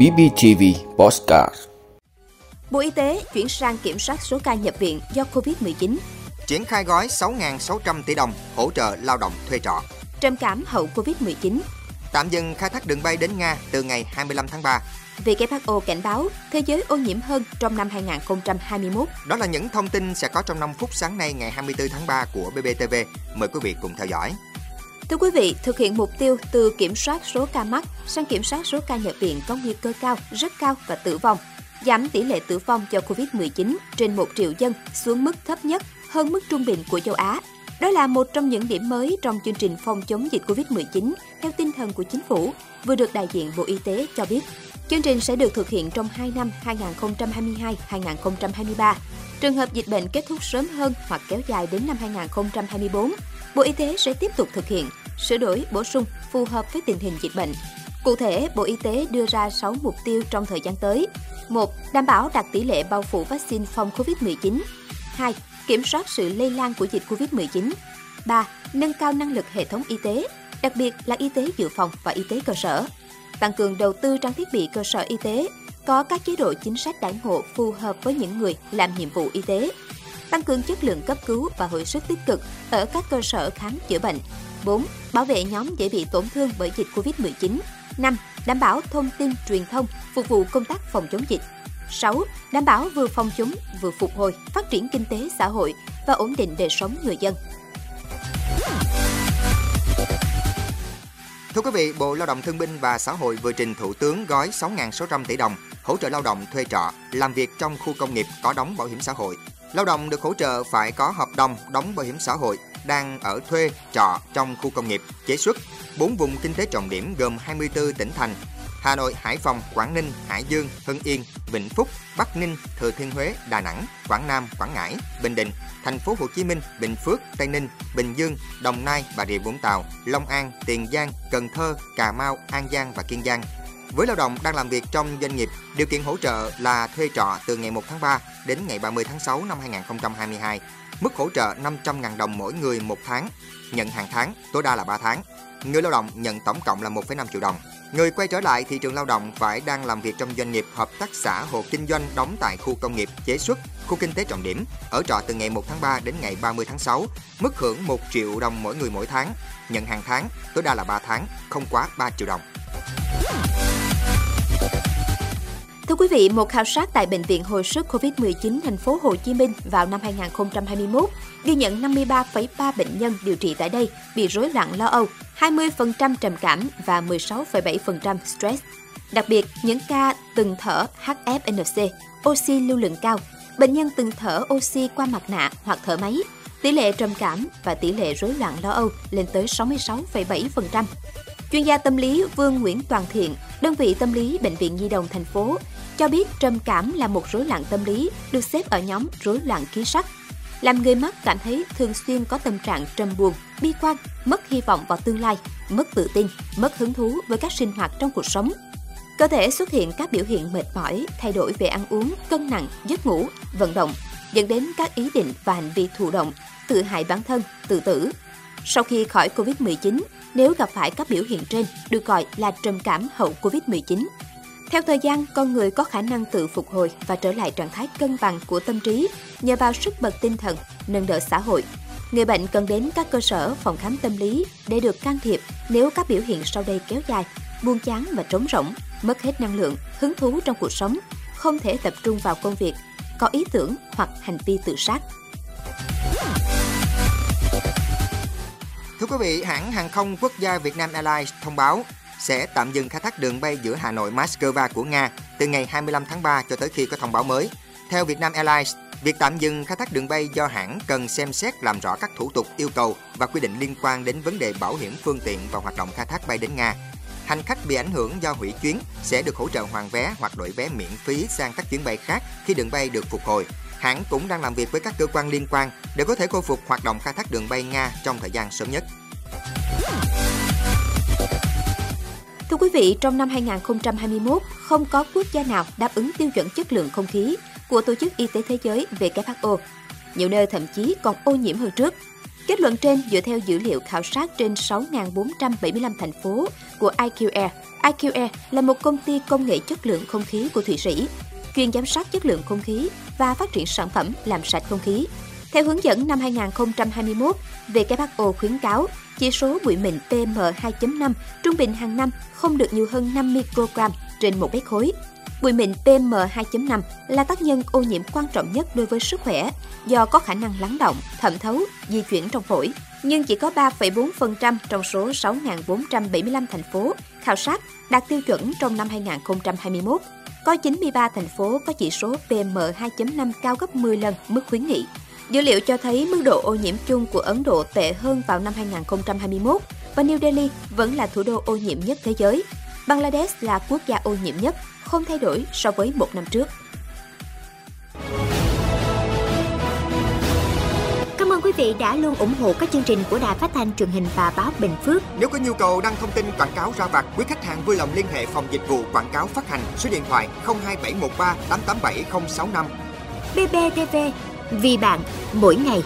BBTV Postcard Bộ Y tế chuyển sang kiểm soát số ca nhập viện do Covid-19. Triển khai gói 6.600 tỷ đồng hỗ trợ lao động thuê trọ. Trầm cảm hậu Covid-19. Tạm dừng khai thác đường bay đến Nga từ ngày 25 tháng 3. WHO cảnh báo thế giới ô nhiễm hơn trong năm 2021. Đó là những thông tin sẽ có trong 5 phút sáng nay ngày 24 tháng 3 của BBTV. Mời quý vị cùng theo dõi. Thưa quý vị, thực hiện mục tiêu từ kiểm soát số ca mắc sang kiểm soát số ca nhập viện có nguy cơ cao, rất cao và tử vong, giảm tỷ lệ tử vong do Covid-19 trên 1 triệu dân xuống mức thấp nhất hơn mức trung bình của châu Á. Đó là một trong những điểm mới trong chương trình phòng chống dịch Covid-19 theo tinh thần của chính phủ, vừa được đại diện Bộ Y tế cho biết. Chương trình sẽ được thực hiện trong 2 năm 2022-2023. Trường hợp dịch bệnh kết thúc sớm hơn hoặc kéo dài đến năm 2024, Bộ Y tế sẽ tiếp tục thực hiện, sửa đổi, bổ sung phù hợp với tình hình dịch bệnh. Cụ thể, Bộ Y tế đưa ra 6 mục tiêu trong thời gian tới. 1. Đảm bảo đạt tỷ lệ bao phủ vaccine phòng COVID-19. 2. Kiểm soát sự lây lan của dịch COVID-19. 3. Nâng cao năng lực hệ thống y tế, đặc biệt là y tế dự phòng và y tế cơ sở. Tăng cường đầu tư trang thiết bị cơ sở y tế, có các chế độ chính sách đãi ngộ phù hợp với những người làm nhiệm vụ y tế. Tăng cường chất lượng cấp cứu và hồi sức tích cực ở các cơ sở khám chữa bệnh. 4. Bảo vệ nhóm dễ bị tổn thương bởi dịch COVID-19. 5. Đảm bảo thông tin truyền thông phục vụ công tác phòng chống dịch. 6. Đảm bảo vừa phòng chống vừa phục hồi, phát triển kinh tế xã hội và ổn định đời sống người dân. Thưa quý vị, Bộ Lao động Thương binh và Xã hội vừa trình Thủ tướng gói 6.600 tỷ đồng hỗ trợ lao động thuê trọ, làm việc trong khu công nghiệp có đóng bảo hiểm xã hội. Lao động được hỗ trợ phải có hợp đồng đóng bảo hiểm xã hội, đang ở thuê trọ trong khu công nghiệp, chế xuất, bốn vùng kinh tế trọng điểm gồm 24 tỉnh thành Hà Nội, Hải Phòng, Quảng Ninh, Hải Dương, Hưng Yên, Vĩnh Phúc, Bắc Ninh, Thừa Thiên Huế, Đà Nẵng, Quảng Nam, Quảng Ngãi, Bình Định, Thành phố Hồ Chí Minh, Bình Phước, Tây Ninh, Bình Dương, Đồng Nai, Bà Rịa Vũng Tàu, Long An, Tiền Giang, Cần Thơ, Cà Mau, An Giang và Kiên Giang. Với lao động đang làm việc trong doanh nghiệp, điều kiện hỗ trợ là thuê trọ từ ngày 1 tháng 3 đến ngày 30 tháng 6 năm 2022. Mức hỗ trợ 500.000 đồng mỗi người một tháng, nhận hàng tháng, tối đa là 3 tháng. Người lao động nhận tổng cộng là 1,5 triệu đồng. Người quay trở lại thị trường lao động phải đang làm việc trong doanh nghiệp hợp tác xã hộ kinh doanh đóng tại khu công nghiệp, chế xuất, khu kinh tế trọng điểm, ở trọ từ ngày 1 tháng 3 đến ngày 30 tháng 6, mức hưởng 1 triệu đồng mỗi người mỗi tháng, nhận hàng tháng, tối đa là 3 tháng, không quá 3 triệu đồng. Thưa quý vị, một khảo sát tại bệnh viện hồi sức COVID-19 thành phố Hồ Chí Minh vào năm 2021 ghi nhận 53,3 bệnh nhân điều trị tại đây bị rối loạn lo âu, 20% trầm cảm và 16,7% stress. Đặc biệt, những ca từng thở HFNC, oxy lưu lượng cao, bệnh nhân từng thở oxy qua mặt nạ hoặc thở máy, tỷ lệ trầm cảm và tỷ lệ rối loạn lo âu lên tới 66,7%. Chuyên gia tâm lý Vương Nguyễn Toàn Thiện, đơn vị tâm lý Bệnh viện Nhi đồng thành phố, cho biết trầm cảm là một rối loạn tâm lý được xếp ở nhóm rối loạn ký sắc. Làm người mắc cảm thấy thường xuyên có tâm trạng trầm buồn, bi quan, mất hy vọng vào tương lai, mất tự tin, mất hứng thú với các sinh hoạt trong cuộc sống. Cơ thể xuất hiện các biểu hiện mệt mỏi, thay đổi về ăn uống, cân nặng, giấc ngủ, vận động, dẫn đến các ý định và hành vi thụ động, tự hại bản thân, tự tử. Sau khi khỏi Covid-19, nếu gặp phải các biểu hiện trên, được gọi là trầm cảm hậu Covid-19. Theo thời gian, con người có khả năng tự phục hồi và trở lại trạng thái cân bằng của tâm trí nhờ vào sức bật tinh thần, nâng đỡ xã hội. Người bệnh cần đến các cơ sở phòng khám tâm lý để được can thiệp nếu các biểu hiện sau đây kéo dài, buồn chán và trống rỗng, mất hết năng lượng, hứng thú trong cuộc sống, không thể tập trung vào công việc, có ý tưởng hoặc hành vi tự sát. Thưa quý vị, hãng hàng không quốc gia Việt Nam Airlines thông báo sẽ tạm dừng khai thác đường bay giữa Hà Nội Moscow của Nga từ ngày 25 tháng 3 cho tới khi có thông báo mới. Theo Vietnam Airlines, việc tạm dừng khai thác đường bay do hãng cần xem xét làm rõ các thủ tục yêu cầu và quy định liên quan đến vấn đề bảo hiểm phương tiện và hoạt động khai thác bay đến Nga. Hành khách bị ảnh hưởng do hủy chuyến sẽ được hỗ trợ hoàn vé hoặc đổi vé miễn phí sang các chuyến bay khác khi đường bay được phục hồi. Hãng cũng đang làm việc với các cơ quan liên quan để có thể khôi phục hoạt động khai thác đường bay Nga trong thời gian sớm nhất. Thưa quý vị, trong năm 2021, không có quốc gia nào đáp ứng tiêu chuẩn chất lượng không khí của Tổ chức Y tế Thế giới WHO. Nhiều nơi thậm chí còn ô nhiễm hơn trước. Kết luận trên dựa theo dữ liệu khảo sát trên 6.475 thành phố của iqe. IQE là một công ty công nghệ chất lượng không khí của Thụy Sĩ, chuyên giám sát chất lượng không khí và phát triển sản phẩm làm sạch không khí. Theo hướng dẫn năm 2021, WHO khuyến cáo chỉ số bụi mịn PM2.5 trung bình hàng năm không được nhiều hơn 5 microgram trên một mét khối. Bụi mịn PM2.5 là tác nhân ô nhiễm quan trọng nhất đối với sức khỏe do có khả năng lắng động, thẩm thấu, di chuyển trong phổi, nhưng chỉ có 3,4% trong số 6.475 thành phố khảo sát đạt tiêu chuẩn trong năm 2021. Có 93 thành phố có chỉ số PM2.5 cao gấp 10 lần mức khuyến nghị. Dữ liệu cho thấy mức độ ô nhiễm chung của Ấn Độ tệ hơn vào năm 2021 và New Delhi vẫn là thủ đô ô nhiễm nhất thế giới. Bangladesh là quốc gia ô nhiễm nhất, không thay đổi so với một năm trước. Cảm ơn quý vị đã luôn ủng hộ các chương trình của Đài Phát thanh truyền hình và báo Bình Phước. Nếu có nhu cầu đăng thông tin quảng cáo ra vặt, quý khách hàng vui lòng liên hệ phòng dịch vụ quảng cáo phát hành số điện thoại 02713 887065. BBTV, vì bạn, mỗi ngày.